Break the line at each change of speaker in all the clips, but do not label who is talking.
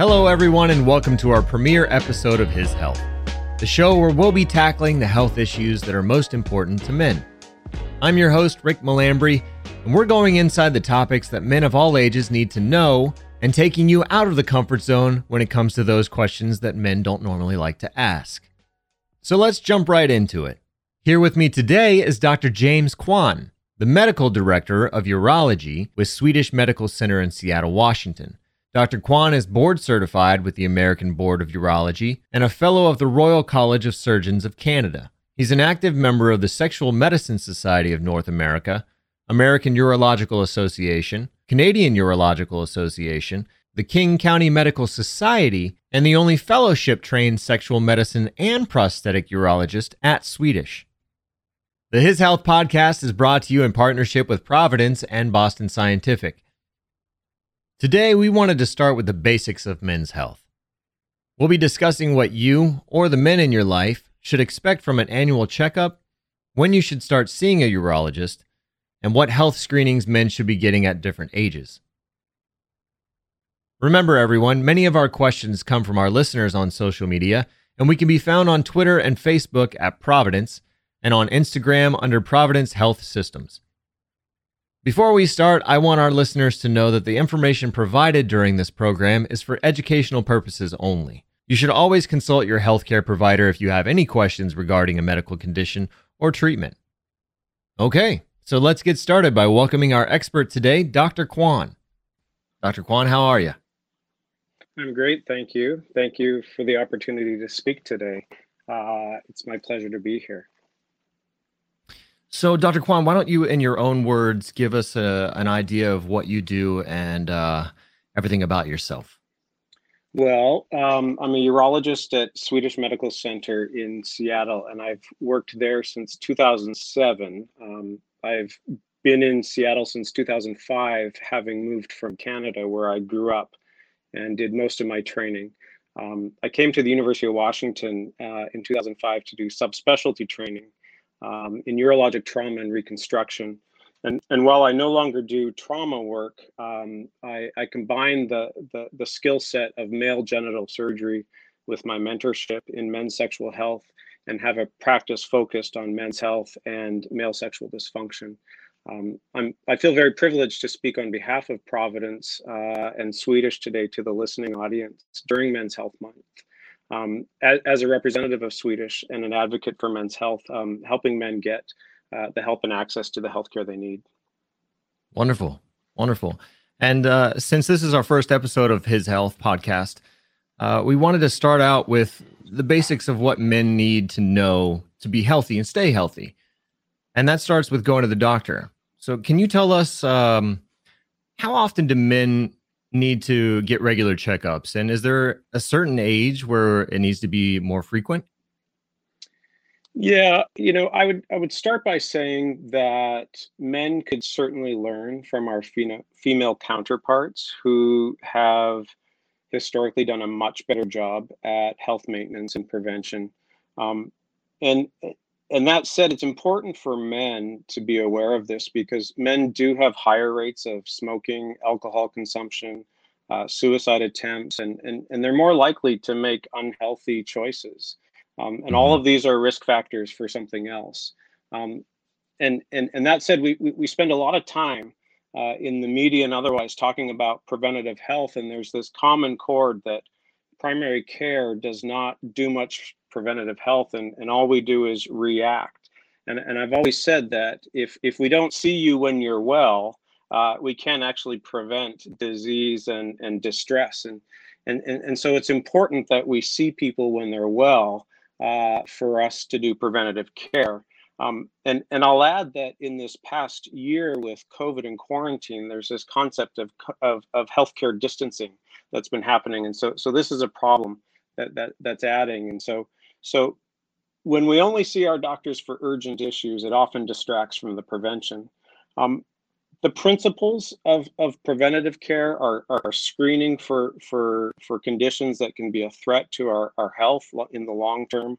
Hello, everyone, and welcome to our premiere episode of His Health, the show where we'll be tackling the health issues that are most important to men. I'm your host, Rick Malambry, and we're going inside the topics that men of all ages need to know and taking you out of the comfort zone when it comes to those questions that men don't normally like to ask. So let's jump right into it. Here with me today is Dr. James Kwan, the medical director of urology with Swedish Medical Center in Seattle, Washington. Dr. Kwan is board certified with the American Board of Urology and a fellow of the Royal College of Surgeons of Canada. He's an active member of the Sexual Medicine Society of North America, American Urological Association, Canadian Urological Association, the King County Medical Society, and the only fellowship trained sexual medicine and prosthetic urologist at Swedish. The His Health podcast is brought to you in partnership with Providence and Boston Scientific. Today, we wanted to start with the basics of men's health. We'll be discussing what you or the men in your life should expect from an annual checkup, when you should start seeing a urologist, and what health screenings men should be getting at different ages. Remember, everyone, many of our questions come from our listeners on social media, and we can be found on Twitter and Facebook at Providence and on Instagram under Providence Health Systems. Before we start, I want our listeners to know that the information provided during this program is for educational purposes only. You should always consult your healthcare provider if you have any questions regarding a medical condition or treatment. Okay, so let's get started by welcoming our expert today, Dr. Kwan. Dr. Kwan, how are you?
I'm great, thank you. Thank you for the opportunity to speak today. Uh, it's my pleasure to be here.
So, Dr. Kwan, why don't you, in your own words, give us a, an idea of what you do and uh, everything about yourself?
Well, um, I'm a urologist at Swedish Medical Center in Seattle, and I've worked there since 2007. Um, I've been in Seattle since 2005, having moved from Canada, where I grew up and did most of my training. Um, I came to the University of Washington uh, in 2005 to do subspecialty training um, in urologic trauma and reconstruction. And, and while I no longer do trauma work, um, I, I, combine the, the, the skill set of male genital surgery with my mentorship in men's sexual health and have a practice focused on men's health and male sexual dysfunction. Um, I'm, I feel very privileged to speak on behalf of Providence uh, and Swedish today to the listening audience during Men's Health Month. Um, as, as, a representative of Swedish and an advocate for men's health, um, helping men get uh, the help and access to the healthcare they need.
Wonderful, wonderful. And uh, since this is our first episode of His Health podcast, uh, we wanted to start out with the basics of what men need to know to be healthy and stay healthy. And that starts with going to the doctor. So, can you tell us um, how often do men need to get regular checkups? And is there a certain age where it needs to be more frequent?
Yeah, you know, I would I would start by saying that men could certainly learn from our female female counterparts who have historically done a much better job at health maintenance and prevention. Um, and and that said, it's important for men to be aware of this because men do have higher rates of smoking, alcohol consumption, uh, suicide attempts, and, and, and they're more likely to make unhealthy choices. Um, and all mm-hmm. of these are risk factors for something else. Um, and, and, and that said, we, we, we spend a lot of time uh, in the media and otherwise talking about preventative health, and there's this common chord that primary care does not do much preventative health and, and all we do is react. And, and i've always said that if if we don't see you when you're well uh, we can actually prevent disease and, and distress. And, and, and and so it's important that we see people when they're well uh, for us to do preventative care. Um, and and I'll add that in this past year with COVID and quarantine, there's this concept of of, of healthcare distancing that's been happening, and so so this is a problem that that that's adding, and so so when we only see our doctors for urgent issues, it often distracts from the prevention. Um, the principles of, of preventative care are, are screening for, for, for conditions that can be a threat to our, our health in the long term,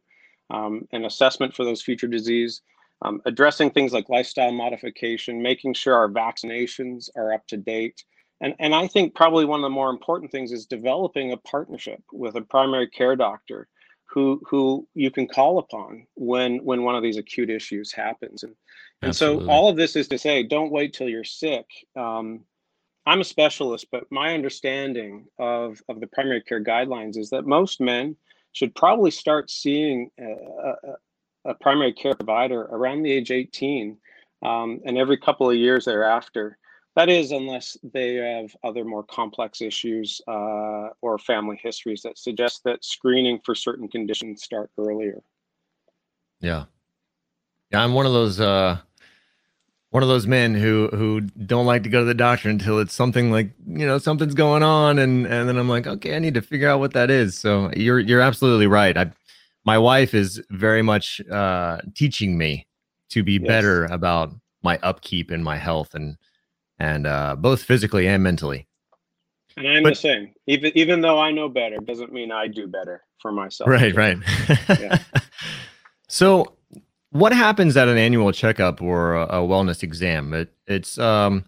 um, and assessment for those future disease, um, addressing things like lifestyle modification, making sure our vaccinations are up to date, And, and I think probably one of the more important things is developing a partnership with a primary care doctor who who you can call upon when when one of these acute issues happens. And and so all of this is to say, don't wait till you're sick. Um, I'm a specialist, but my understanding of, of the primary care guidelines is that most men should probably start seeing a, a, a primary care provider around the age 18 um, and every couple of years thereafter. That is, unless they have other more complex issues uh, or family histories that suggest that screening for certain conditions start earlier.
Yeah. Yeah, I'm one of those uh one of those men who who don't like to go to the doctor until it's something like you know something's going on and and then I'm like okay I need to figure out what that is so you're you're absolutely right I my wife is very much uh teaching me to be yes. better about my upkeep and my health and and uh both physically and mentally
and I'm but, the same even even though I know better doesn't mean I do better for myself
right right yeah. so what happens at an annual checkup or a, a wellness exam? It, it's um,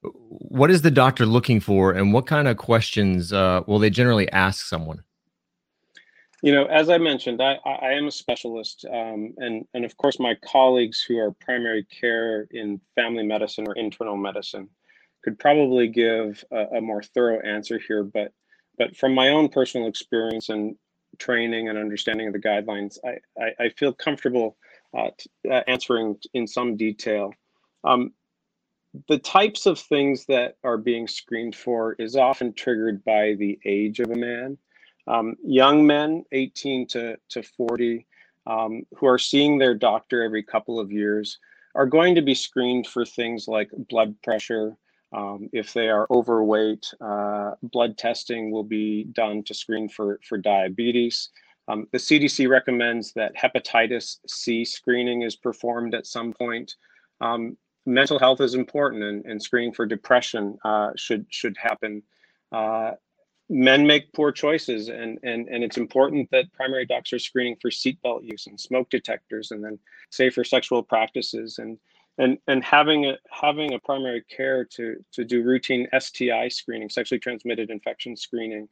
what is the doctor looking for, and what kind of questions uh, will they generally ask someone?
You know, as I mentioned, I, I am a specialist, um, and and of course, my colleagues who are primary care in family medicine or internal medicine could probably give a, a more thorough answer here. But but from my own personal experience and training and understanding of the guidelines, I, I, I feel comfortable uh, uh, answering in some detail. Um, the types of things that are being screened for is often triggered by the age of a man. Um, young men, 18 to, to 40, um, who are seeing their doctor every couple of years, are going to be screened for things like blood pressure. Um, if they are overweight, uh, blood testing will be done to screen for, for diabetes. Um, the CDC recommends that hepatitis C screening is performed at some point. Um, mental health is important, and, and screening for depression uh, should should happen. Uh, men make poor choices, and and and it's important that primary docs are screening for seatbelt use and smoke detectors, and then safer sexual practices, and and and having a having a primary care to to do routine STI screening, sexually transmitted infection screening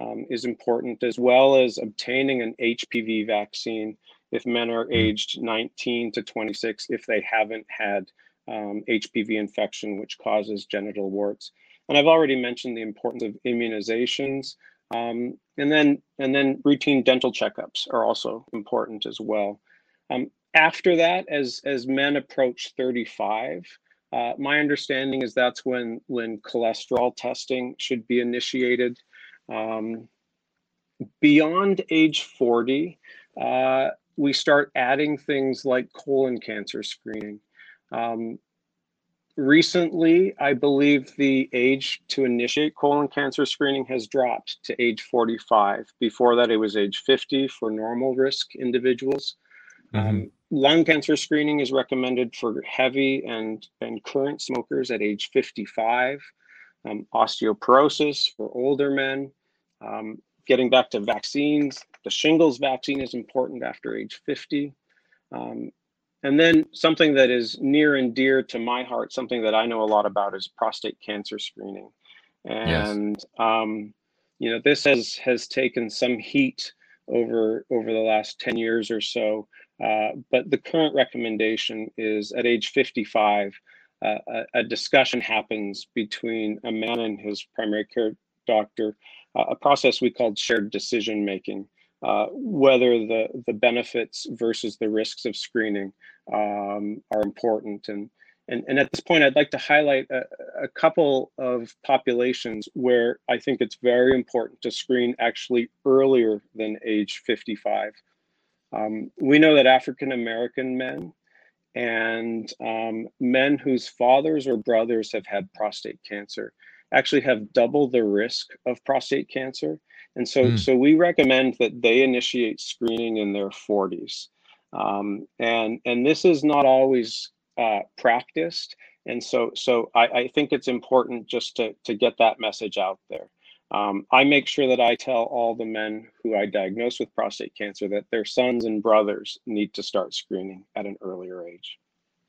um, is important, as well as obtaining an HPV vaccine if men are hmm. aged 19 to 26 if they haven't had um, HPV infection, which causes genital warts. And I've already mentioned the importance of immunizations. Um, and then and then routine dental checkups are also important as well. Um, after that, as as men approach 35, uh, my understanding is that's when when cholesterol testing should be initiated. Um, beyond age 40, uh, we start adding things like colon cancer screening. Um, recently, I believe the age to initiate colon cancer screening has dropped to age 45. Before that, it was age 50 for normal risk individuals. Mm-hmm. Um, lung cancer screening is recommended for heavy and, and current smokers at age 55 um, osteoporosis for older men. Um, getting back to vaccines, the shingles vaccine is important after age 50. Um, and then something that is near and dear to my heart, something that I know a lot about is prostate cancer screening. And yes. um, you know, this has has taken some heat over over the last 10 years or so. Uh, but the current recommendation is at age 55, uh, a, a, discussion happens between a man and his primary care doctor, uh, a process we called shared decision making, uh, whether the, the benefits versus the risks of screening um, are important. And, and, and at this point, I'd like to highlight a, a couple of populations where I think it's very important to screen actually earlier than age 55. Um, we know that African American men and um, men whose fathers or brothers have had prostate cancer actually have double the risk of prostate cancer. And so, mm. so we recommend that they initiate screening in their 40s. Um, and and this is not always uh, practiced. And so, so I, I, think it's important just to to get that message out there. Um, I make sure that I tell all the men who I diagnose with prostate cancer that their sons and brothers need to start screening at an earlier age.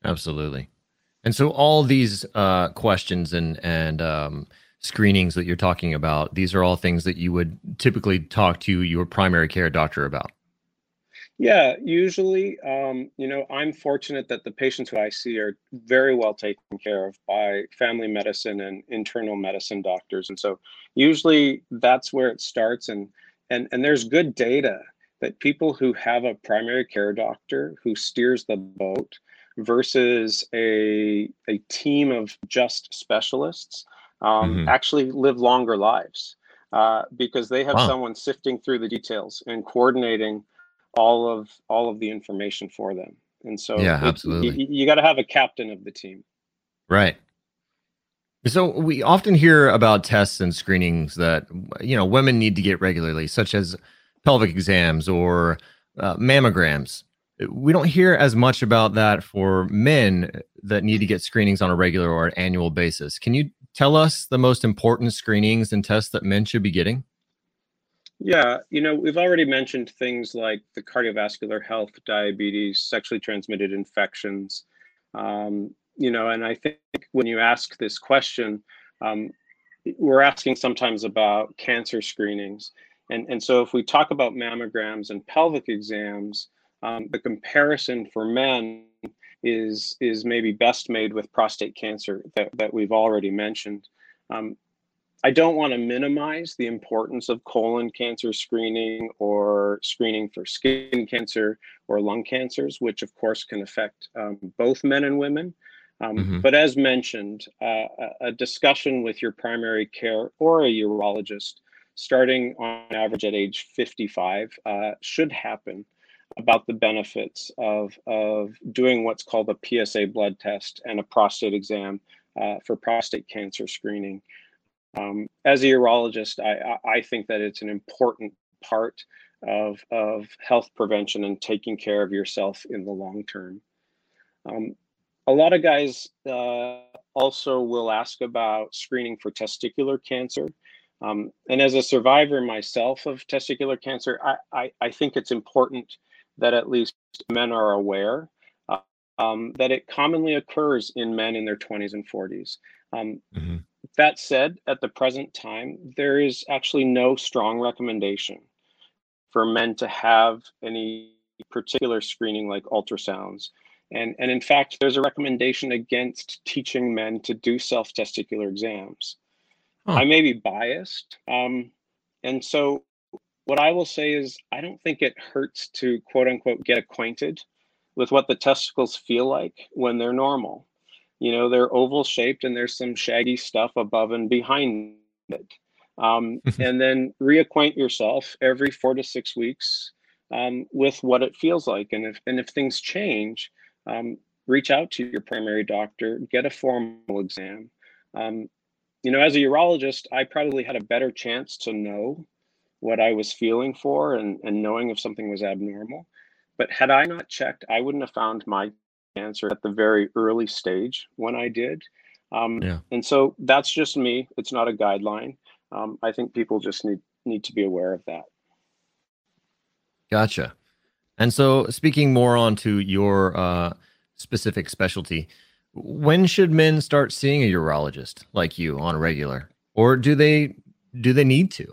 Absolutely. And so all these uh, questions and and um, screenings that you're talking about, these are all things that you would typically talk to your primary care doctor about.
Yeah, usually, um, you know, I'm fortunate that the patients who I see are very well taken care of by family medicine and internal medicine doctors, and so usually that's where it starts. And and and there's good data that people who have a primary care doctor who steers the boat versus a a team of just specialists um, mm-hmm. actually live longer lives uh, because they have wow. someone sifting through the details and coordinating all of all of the information for them. And so
yeah, it, absolutely.
You, you got to have a captain of the team.
Right. So we often hear about tests and screenings that you know women need to get regularly, such as pelvic exams or uh, mammograms. We don't hear as much about that for men that need to get screenings on a regular or an annual basis. Can you tell us the most important screenings and tests that men should be getting?
Yeah, you know, we've already mentioned things like the cardiovascular health, diabetes, sexually transmitted infections. Um, you know, and I think when you ask this question, um, we're asking sometimes about cancer screenings. And, and so if we talk about mammograms and pelvic exams, um, the comparison for men is, is maybe best made with prostate cancer that, that we've already mentioned. Um, I don't want to minimize the importance of colon cancer screening or screening for skin cancer or lung cancers, which of course can affect um, both men and women. Um, mm-hmm. But as mentioned, uh, a discussion with your primary care or a urologist starting on average at age 55 uh, should happen about the benefits of, of doing what's called a PSA blood test and a prostate exam uh, for prostate cancer screening. Um, as a urologist, I, I think that it's an important part of, of health prevention and taking care of yourself in the long term. Um, a lot of guys uh, also will ask about screening for testicular cancer. Um, and as a survivor myself of testicular cancer, I, I, I, think it's important that at least men are aware uh, um, that it commonly occurs in men in their 20s and 40s. Um, mm-hmm. That said, at the present time, there is actually no strong recommendation for men to have any particular screening like ultrasounds. And, and in fact, there's a recommendation against teaching men to do self testicular exams. Huh. I may be biased. Um, and so, what I will say is, I don't think it hurts to quote unquote get acquainted with what the testicles feel like when they're normal you know they're oval shaped and there's some shaggy stuff above and behind it. Um, and then reacquaint yourself every four to six weeks um, with what it feels like. And if and if things change um, reach out to your primary doctor get a formal exam. Um, you know as a urologist i probably had a better chance to know what i was feeling for and, and knowing if something was abnormal. But had i not checked i wouldn't have found my cancer at the very early stage when I did. Um, yeah. And so that's just me. It's not a guideline. Um, I think people just need need to be aware of that.
Gotcha. And so, speaking more on to your uh, specific specialty, when should men start seeing a urologist like you on a regular, or do they do they need to?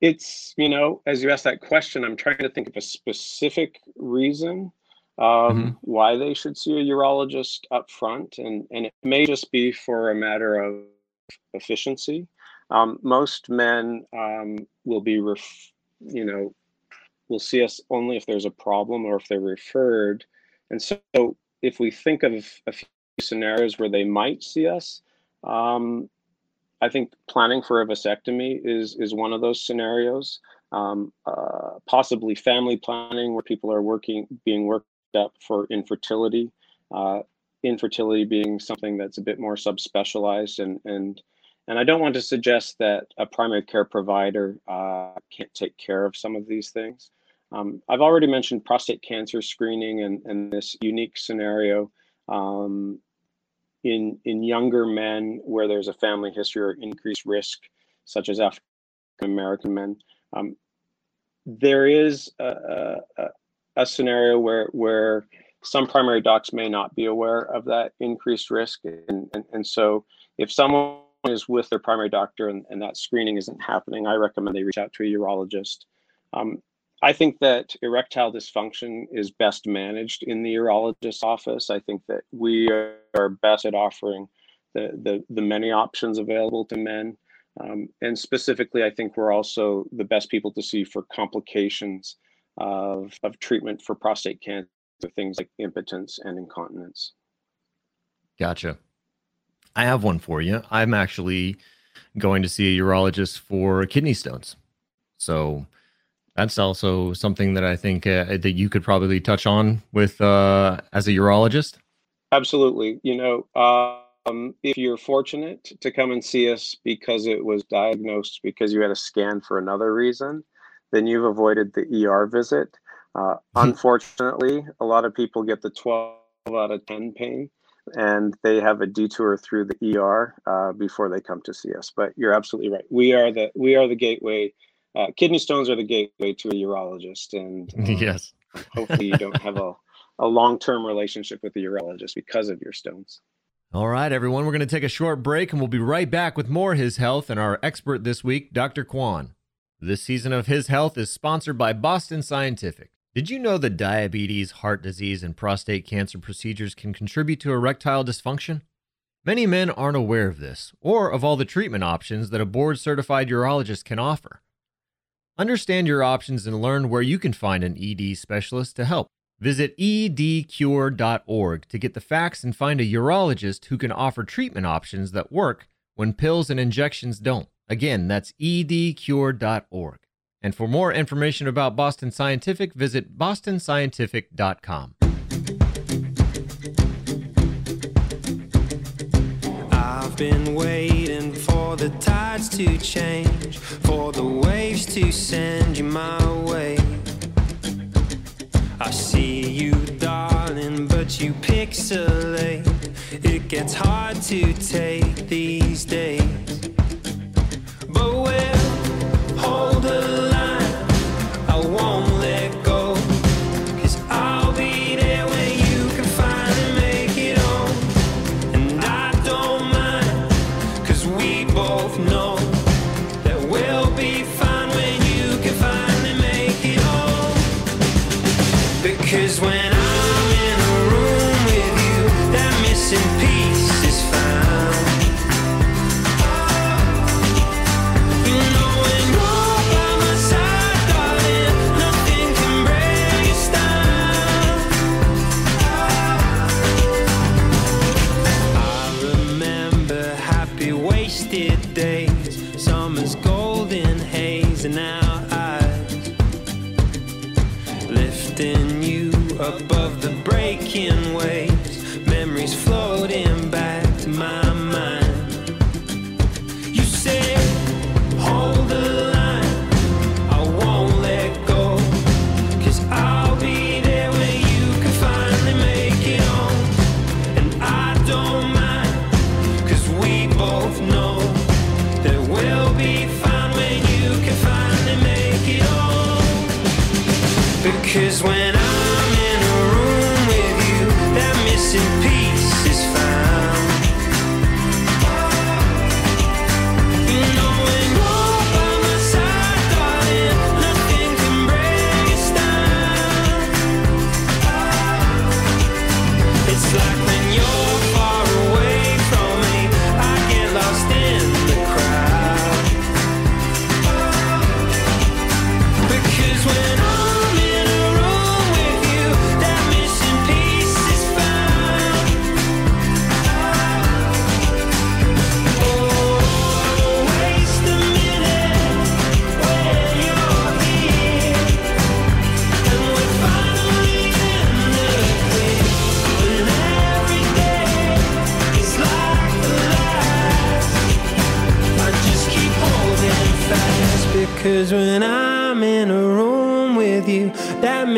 It's you know, as you asked that question, I'm trying to think of a specific reason um, mm-hmm. why they should see a urologist up front, and and it may just be for a matter of efficiency. Um, most men um, will be, ref- you know, will see us only if there's a problem or if they're referred, and so if we think of a few scenarios where they might see us, um, I think planning for a vasectomy is is one of those scenarios. Um, uh, possibly family planning where people are working being worked up for infertility. Uh, infertility being something that's a bit more subspecialized and and and I don't want to suggest that a primary care provider uh, can't take care of some of these things. Um, I've already mentioned prostate cancer screening and, and this unique scenario um, in, in younger men where there's a family history or increased risk, such as African American men. Um, there is a, a, a scenario where where some primary docs may not be aware of that increased risk. And, and, and so if someone is with their primary doctor and, and that screening isn't happening, I recommend they reach out to a urologist. Um, I think that erectile dysfunction is best managed in the urologist's office. I think that we are best at offering the, the, the many options available to men. Um, and specifically, I think we're also the best people to see for complications of, of treatment for prostate cancer, things like impotence and incontinence.
Gotcha. I have one for you. I'm actually going to see a urologist for kidney stones. So that's also something that I think uh, that you could probably touch on with uh, as a urologist.
Absolutely. You know, um, if you're fortunate to come and see us because it was diagnosed because you had a scan for another reason, then you've avoided the ER visit. Uh, unfortunately, a lot of people get the 12 out of 10 pain and they have a detour through the ER uh, before they come to see us. But you're absolutely right. We are the we are the gateway. Uh, kidney stones are the gateway to a urologist, and
um, yes,
hopefully you don't have a, a long term relationship with the urologist because of your stones.
All right, everyone, we're going to take a short break, and we'll be right back with more His Health and our expert this week, Dr. Kwan. This season of His Health is sponsored by Boston Scientific. Did you know that diabetes, heart disease, and prostate cancer procedures can contribute to erectile dysfunction? Many men aren't aware of this or of all the treatment options that a board certified urologist can offer. Understand your options and learn where you can find an ED specialist to help. Visit edcure.org to get the facts and find a urologist who can offer treatment options that work when pills and injections don't. Again, that's edcure.org. And for more information about Boston Scientific, visit bostonscientific.com.
I've been waiting for the tides to change, for the waves to send you my way. I see you, darling, but you pixelate. It gets hard to take these days.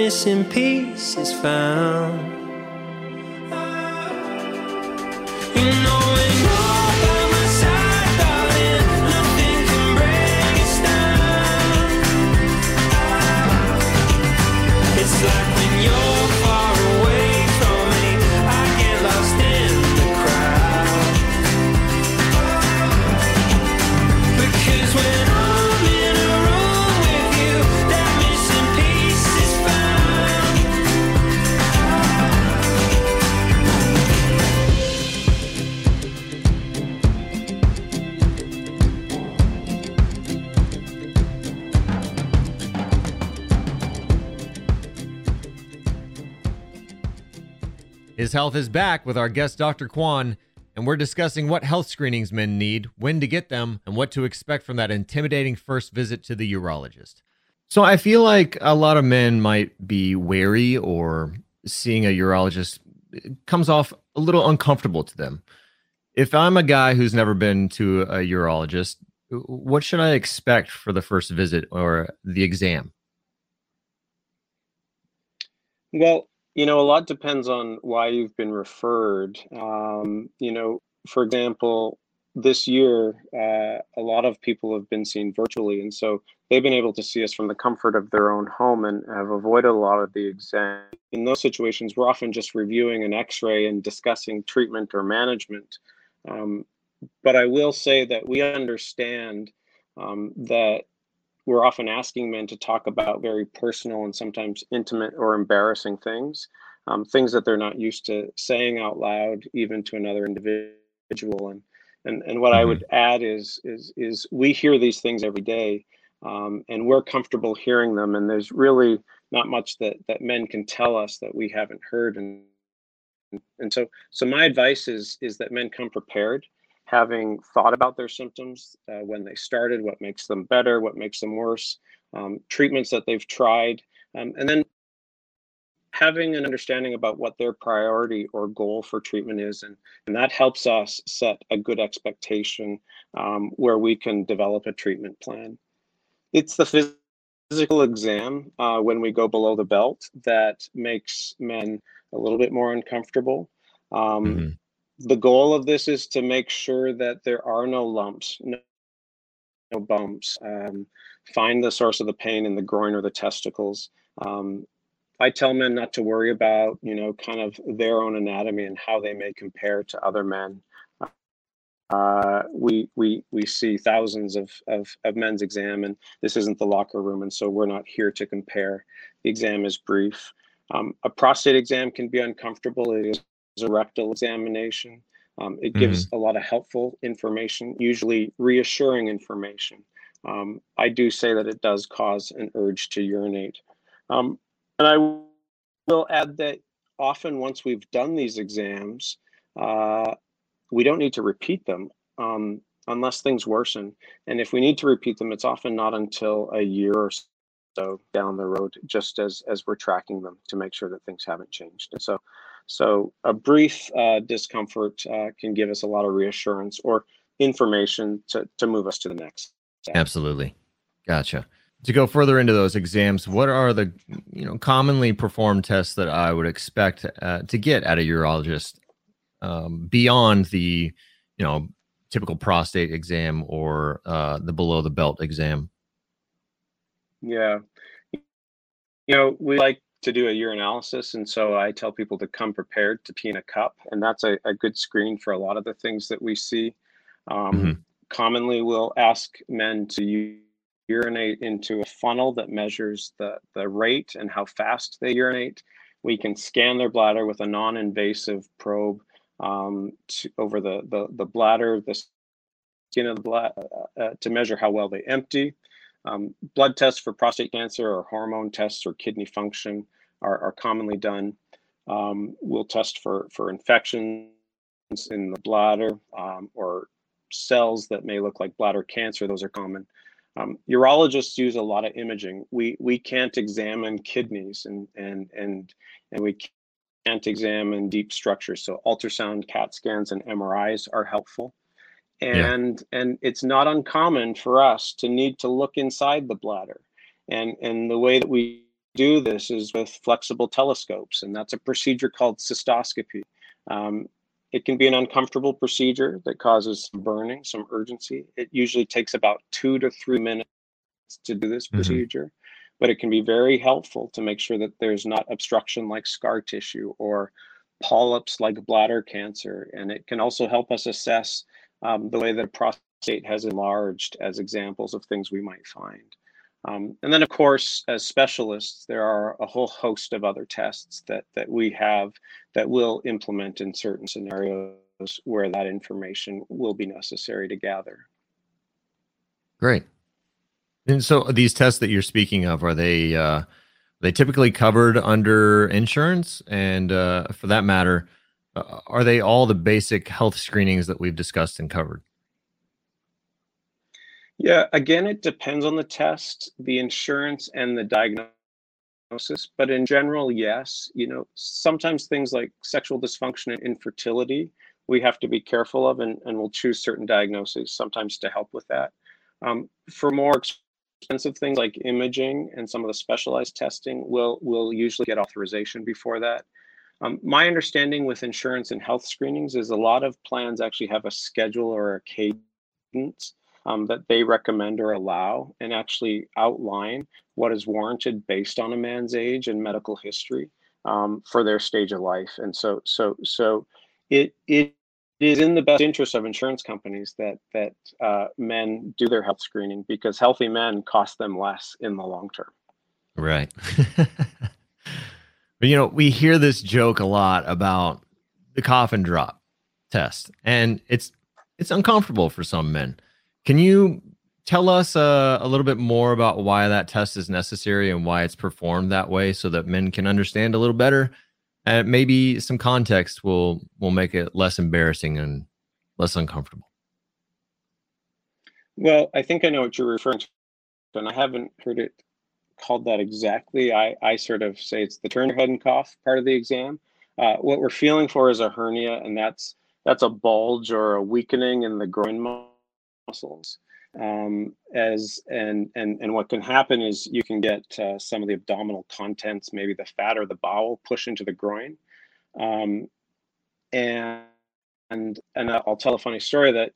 Missing piece
His Health is back with our guest, Dr. Kwan, and we're discussing what health screenings men need, when to get them, and what to expect from that intimidating first visit to the urologist. So I feel like a lot of men might be wary or seeing a urologist comes off a little uncomfortable to them. If I'm a guy who's never been to a urologist, what should I expect for the first visit or the exam?
Well, you know, a lot depends on why you've been referred. Um, you know, for example, this year, uh, a lot of people have been seen virtually, and so they've been able to see us from the comfort of their own home and have avoided a lot of the exam. In those situations, we're often just reviewing an X-ray and discussing treatment or management. Um, but I will say that we understand um, that we're often asking men to talk about very personal and sometimes intimate or embarrassing things, um, things that they're not used to saying out loud, even to another individual. And and and what mm-hmm. I would add is is is we hear these things every day, um, and we're comfortable hearing them. And there's really not much that that men can tell us that we haven't heard. And and so so my advice is is that men come prepared having thought about their symptoms uh, when they started, what makes them better, what makes them worse, um, treatments that they've tried, um, and then having an understanding about what their priority or goal for treatment is. And, and that helps us set a good expectation um, where we can develop a treatment plan. It's the physical exam uh, when we go below the belt that makes men a little bit more uncomfortable. Um, mm-hmm the goal of this is to make sure that there are no lumps, no, no bumps. Um, find the source of the pain in the groin or the testicles. Um, I tell men not to worry about, you know, kind of their own anatomy and how they may compare to other men. Uh, we we we see thousands of, of of men's exam, and this isn't the locker room, and so we're not here to compare. The exam is brief. Um, a prostate exam can be uncomfortable. It is a rectal examination. Um, it gives mm-hmm. a lot of helpful information, usually reassuring information. Um, I do say that it does cause an urge to urinate. Um, and I will add that often once we've done these exams, uh, we don't need to repeat them um, unless things worsen. And if we need to repeat them, it's often not until a year or so down the road, just as as we're tracking them to make sure that things haven't changed. And so so a brief uh, discomfort uh, can give us a lot of reassurance or information to, to move us to the next.
Step. Absolutely. Gotcha. To go further into those exams, what are the you know commonly performed tests that I would expect uh, to get at a urologist um, beyond the you know typical prostate exam or uh, the below the belt exam?
Yeah, you know we like to do a urinalysis. And so I tell people to come prepared to pee in a cup. And that's a, a good screen for a lot of the things that we see. Um, mm-hmm. Commonly, we'll ask men to urinate into a funnel that measures the, the rate and how fast they urinate. We can scan their bladder with a non invasive probe um, to, over the, the, the bladder, the skin of the bladder, uh, uh, to measure how well they empty. Um, blood tests for prostate cancer or hormone tests or kidney function are, are commonly done. Um, we'll test for, for infections in the bladder um, or cells that may look like bladder cancer. Those are common. Um, urologists use a lot of imaging. We we can't examine kidneys and and and and we can't examine deep structures. So ultrasound, CAT scans, and MRIs are helpful and yeah. and it's not uncommon for us to need to look inside the bladder and and the way that we do this is with flexible telescopes and that's a procedure called cystoscopy um, it can be an uncomfortable procedure that causes some burning some urgency it usually takes about two to three minutes to do this mm-hmm. procedure but it can be very helpful to make sure that there's not obstruction like scar tissue or polyps like bladder cancer and it can also help us assess um, the way that a prostate has enlarged as examples of things we might find. Um, and then, of course, as specialists, there are a whole host of other tests that, that we have that will implement in certain scenarios where that information will be necessary to gather.
Great. And so these tests that you're speaking of, are they uh, they typically covered under insurance? And uh, for that matter, Uh, are they all the basic health screenings that we've discussed and covered?
Yeah, again, it depends on the test, the insurance, and the diagnosis. But in general, yes. You know, sometimes things like sexual dysfunction and infertility, we have to be careful of, and, and we'll choose certain diagnoses sometimes to help with that. Um, for more expensive things like imaging and some of the specialized testing, we'll, we'll usually get authorization before that. Um, my understanding with insurance and health screenings is a lot of plans actually have a schedule or a cadence um, that they recommend or allow and actually outline what is warranted based on a man's age and medical history um, for their stage of life. And so, so, so it, it is in the best interest of insurance companies that that uh, men do their health screening because healthy men cost them less in the long term.
Right. but you know, we hear this joke a lot about the coffin drop test, and it's it's uncomfortable for some men. Can you tell us uh, a little bit more about why that test is necessary and why it's performed that way, so that men can understand a little better? And maybe some context will will make it less embarrassing and less uncomfortable.
Well, I think I know what you're referring to, and I haven't heard it called that exactly. I, I sort of say it's the turn your head and cough part of the exam. Uh, what we're feeling for is a hernia, and that's that's a bulge or a weakening in the groin muscles um, as and and and what can happen is you can get uh, some of the abdominal contents, maybe the fat or the bowel, push into the groin, um, and and and I'll tell a funny story that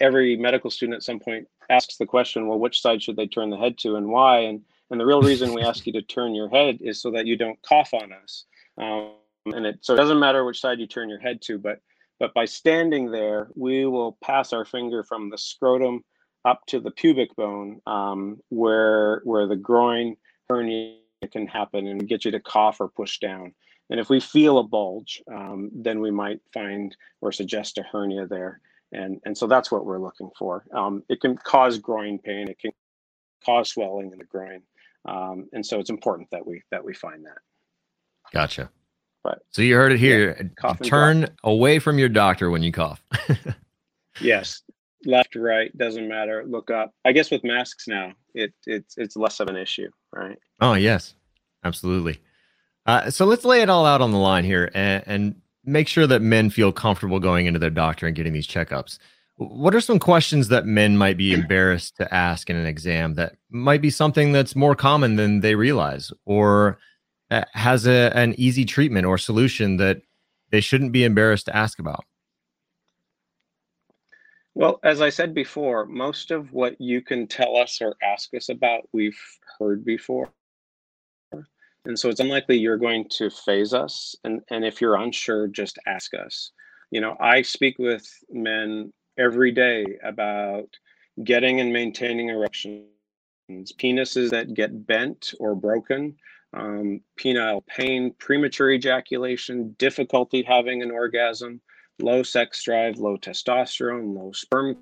every medical student at some point asks the question, well, which side should they turn the head to and why? And and the real reason we ask you to turn your head is so that you don't cough on us. Um, and it so it doesn't matter which side you turn your head to, but but by standing there, we will pass our finger from the scrotum up to the pubic bone um, where where the groin hernia can happen and get you to cough or push down. And if we feel a bulge, um, then we might find or suggest a hernia there. And, and so that's what we're looking for. Um, it can cause groin pain. It can cause swelling in the groin. Um, and so it's important that we that we find that.
Gotcha.
But
so you heard it here. Yeah, Turn away from your doctor when you cough.
yes, left, right, doesn't matter. Look up. I guess with masks now, it it's it's less of an issue, right?
Oh yes, absolutely. Uh, so let's lay it all out on the line here and, and make sure that men feel comfortable going into their doctor and getting these checkups. What are some questions that men might be embarrassed to ask in an exam that might be something that's more common than they realize, or uh, has a, an easy treatment or solution that they shouldn't be embarrassed to ask about?
Well, as I said before, most of what you can tell us or ask us about, we've heard before. And so it's unlikely you're going to faze us. And, and if you're unsure, just ask us. You know, I speak with men every day about getting and maintaining erections, penises that get bent or broken, um, penile pain, premature ejaculation, difficulty having an orgasm, low sex drive, low testosterone, low sperm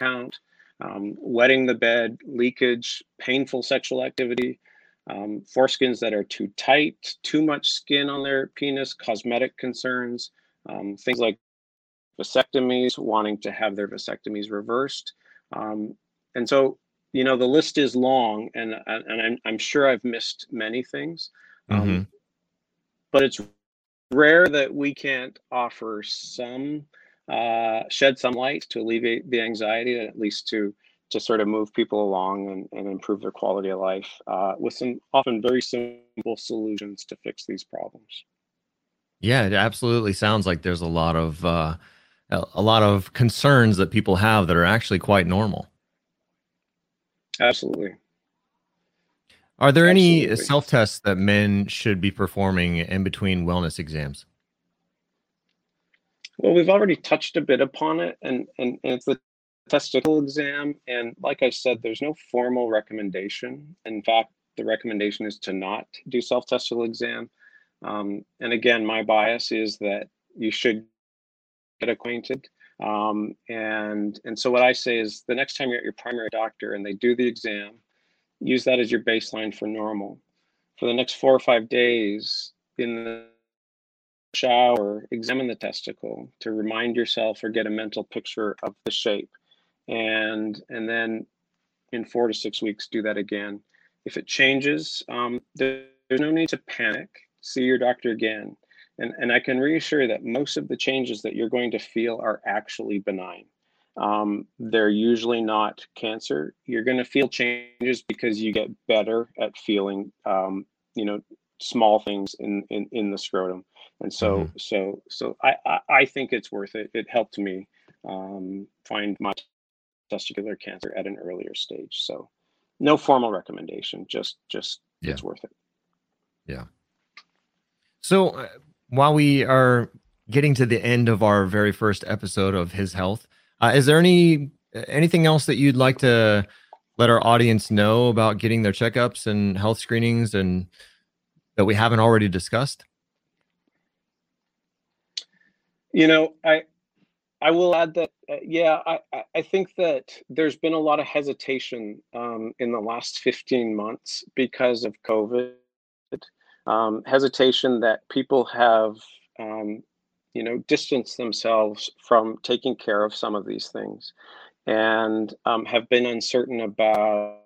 count, um, wetting the bed, leakage, painful sexual activity, um, foreskins that are too tight, too much skin on their penis, cosmetic concerns, um, things like vasectomies, wanting to have their vasectomies reversed. Um, and so, you know, the list is long, and and I'm I'm sure I've missed many things, um, mm-hmm. but it's rare that we can't offer some uh, shed some light to alleviate the anxiety, and at least to to sort of move people along and, and improve their quality of life uh, with some often very simple solutions to fix these problems.
Yeah, it absolutely sounds like there's a lot of uh, a lot of concerns that people have that are actually quite normal.
Absolutely.
Are there Absolutely. any self tests that men should be performing in between wellness exams?
Well, we've already touched a bit upon it, and, and, and it's the testicle exam. And like I said, there's no formal recommendation. In fact, the recommendation is to not do self testicle exam. Um, and again, my bias is that you should get acquainted. Um, and and so what I say is the next time you're at your primary doctor and they do the exam, use that as your baseline for normal. For the next four or five days, in the shower, examine the testicle to remind yourself or get a mental picture of the shape. And, and then in four to six weeks, do that again. If it changes, um, there's no need to panic. See your doctor again. And, and I can reassure that most of the changes that you're going to feel are actually benign. Um, they're usually not cancer. You're going to feel changes because you get better at feeling, um, you know, small things in, in, in the scrotum. And so, mm-hmm. so, so I, I, I, think it's worth it. It helped me um, find my testicular cancer at an earlier stage. So no formal recommendation, just, just yeah. it's worth it.
Yeah. So uh, while we are getting to the end of our very first episode of his health, uh, is there any anything else that you'd like to let our audience know about getting their checkups and health screenings and that we haven't already discussed?
You know, I I will add that uh, yeah, I I think that there's been a lot of hesitation um, in the last 15 months because of COVID. Um, hesitation that people have um, you know, distanced themselves from taking care of some of these things and um, have been uncertain about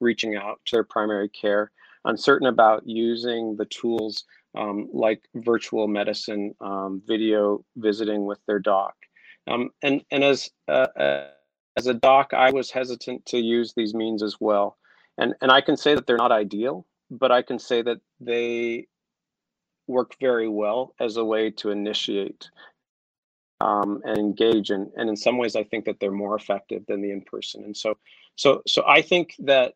reaching out to their primary care, uncertain about using the tools um, like virtual medicine, um, video visiting with their doc. Um, and, and as, uh, as a doc, I was hesitant to use these means as well. And, and I can say that they're not ideal, but I can say that they work very well as a way to initiate um, and engage and, and in some ways i think that they're more effective than the in-person. And so so so i think that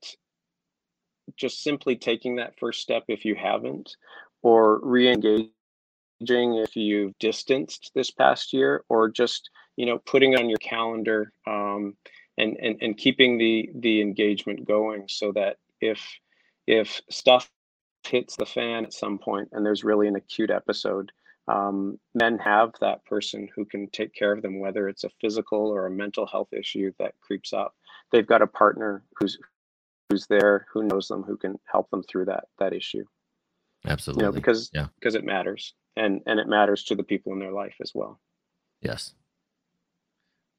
just simply taking that first step if you haven't or re-engaging if you've distanced this past year or just you know putting on your calendar um, and, and and keeping the the engagement going so that if if stuff hits the fan at some point and there's really an acute episode, um, men have that person who can take care of them, whether it's a physical or a mental health issue that creeps up. They've got a partner who's who's there, who knows them, who can help them through that that issue.
Absolutely.
You know, because yeah. because it matters, and and it matters to the people in their life as well.
Yes.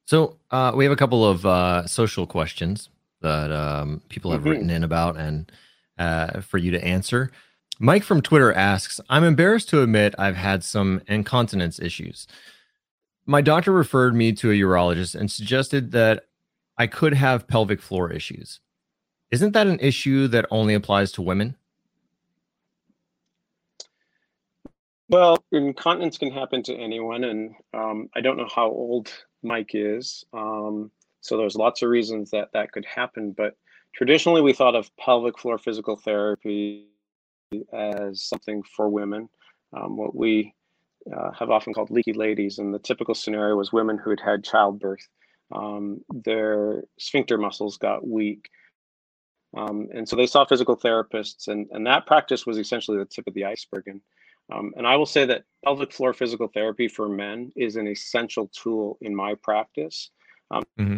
So uh, we have a couple of uh, social questions that um, people have mm-hmm. written in about, and uh, for you to answer. Mike from Twitter asks I'm embarrassed to admit I've had some incontinence issues. My doctor referred me to a urologist and suggested that I could have pelvic floor issues. Isn't that an issue that only applies to women?
Well, incontinence can happen to anyone, and um, I don't know how old Mike is. Um, so there's lots of reasons that that could happen, but Traditionally, we thought of pelvic floor physical therapy as something for women, um, what we uh, have often called leaky ladies. And the typical scenario was women who had had childbirth. Um, their sphincter muscles got weak. Um, and so they saw physical therapists, and, and that practice was essentially the tip of the iceberg. And, um, and I will say that pelvic floor physical therapy for men is an essential tool in my practice. Um, mm-hmm.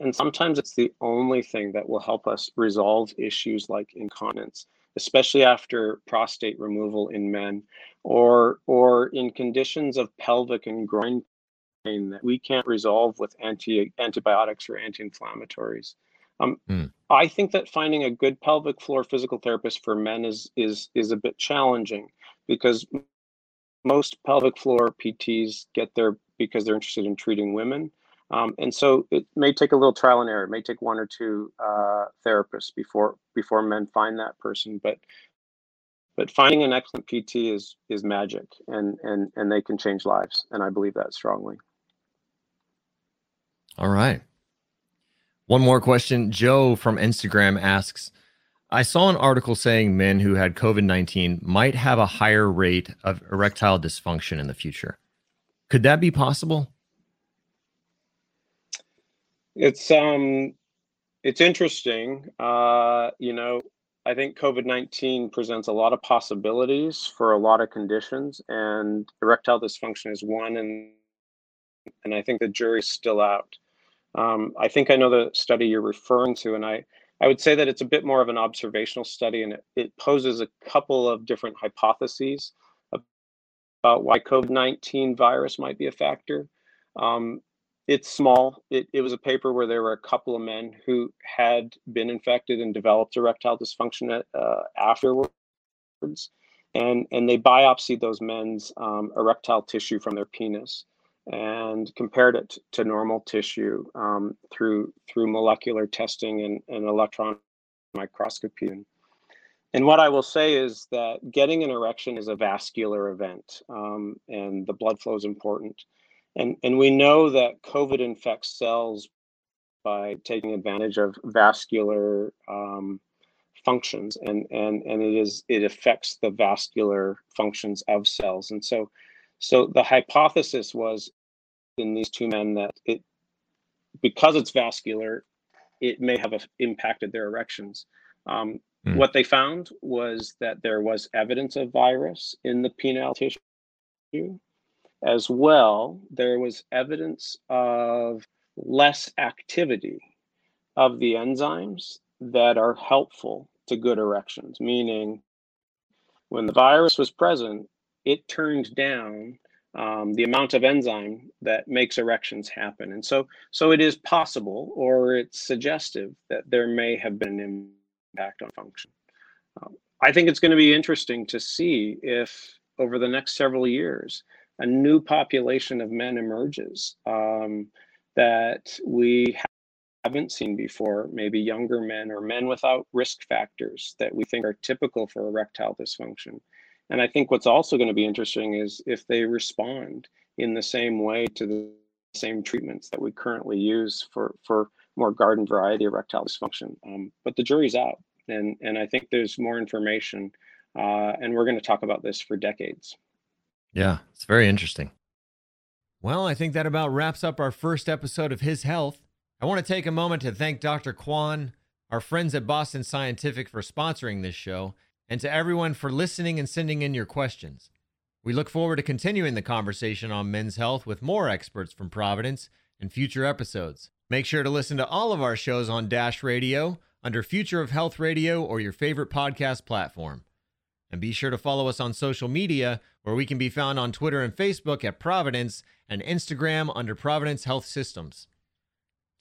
And sometimes it's the only thing that will help us resolve issues like incontinence, especially after prostate removal in men or or in conditions of pelvic and groin pain that we can't resolve with anti antibiotics or anti-inflammatories. Um, mm. I think that finding a good pelvic floor physical therapist for men is is is a bit challenging because most pelvic floor PTs get there because they're interested in treating women um, and so it may take a little trial and error. It may take one or two uh, therapists before before men find that person. But but finding an excellent PT is is magic, and and and they can change lives. And I believe that strongly.
All right. One more question. Joe from Instagram asks I saw an article saying men who had COVID 19 might have a higher rate of erectile dysfunction in the future. Could that be possible?
It's um, it's interesting. Uh, you know, I think COVID nineteen presents a lot of possibilities for a lot of conditions, and erectile dysfunction is one, and and I think the jury's still out. Um, I think I know the study you're referring to, and I I would say that it's a bit more of an observational study, and it, it poses a couple of different hypotheses about why COVID 19 virus might be a factor. Um, it's small. It, it was a paper where there were a couple of men who had been infected and developed erectile dysfunction uh, afterwards. And, and they biopsied those men's um, erectile tissue from their penis and compared it to normal tissue um, through through molecular testing and, and electron microscopy. And, what I will say is that getting an erection is a vascular event, um, and the blood flow is important. And, and we know that COVID infects cells by taking advantage of vascular um, functions, and, and, and it is it affects the vascular functions of cells. And so, so the hypothesis was in these two men that it because it's vascular, it may have impacted their erections. Um, Mm. What they found was that there was evidence of virus in the penile tissue. As well, there was evidence of less activity of the enzymes that are helpful to good erections, meaning when the virus was present, it turned down um, the amount of enzyme that makes erections happen. And so, so it is possible or it's suggestive that there may have been an impact on function. Um, I think it's going to be interesting to see if over the next several years, a new population of men emerges um, that we haven't seen before, maybe younger men or men without risk factors that we think are typical for erectile dysfunction. And I think what's also going to be interesting is if they respond in the same way to the same treatments that we currently use for, for more garden variety erectile dysfunction. Um, but the jury's out and and I think there's more information, uh, and we're going to talk about this for decades.
Yeah, it's very interesting. Well, I think that about wraps up our first episode of His Health. I want to take a moment to thank Dr. Kwan, our friends at Boston Scientific for sponsoring this show, and to everyone for listening and sending in your questions. We look forward to continuing the conversation on men's health with more experts from Providence in future episodes. Make sure to listen to all of our shows on Dash Radio under Future of Health Radio or your favorite podcast platform. And be sure to follow us on social media, where we can be found on Twitter and Facebook at Providence and Instagram under Providence Health Systems.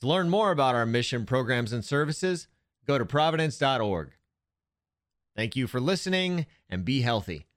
To learn more about our mission, programs, and services, go to providence.org. Thank you for listening and be healthy.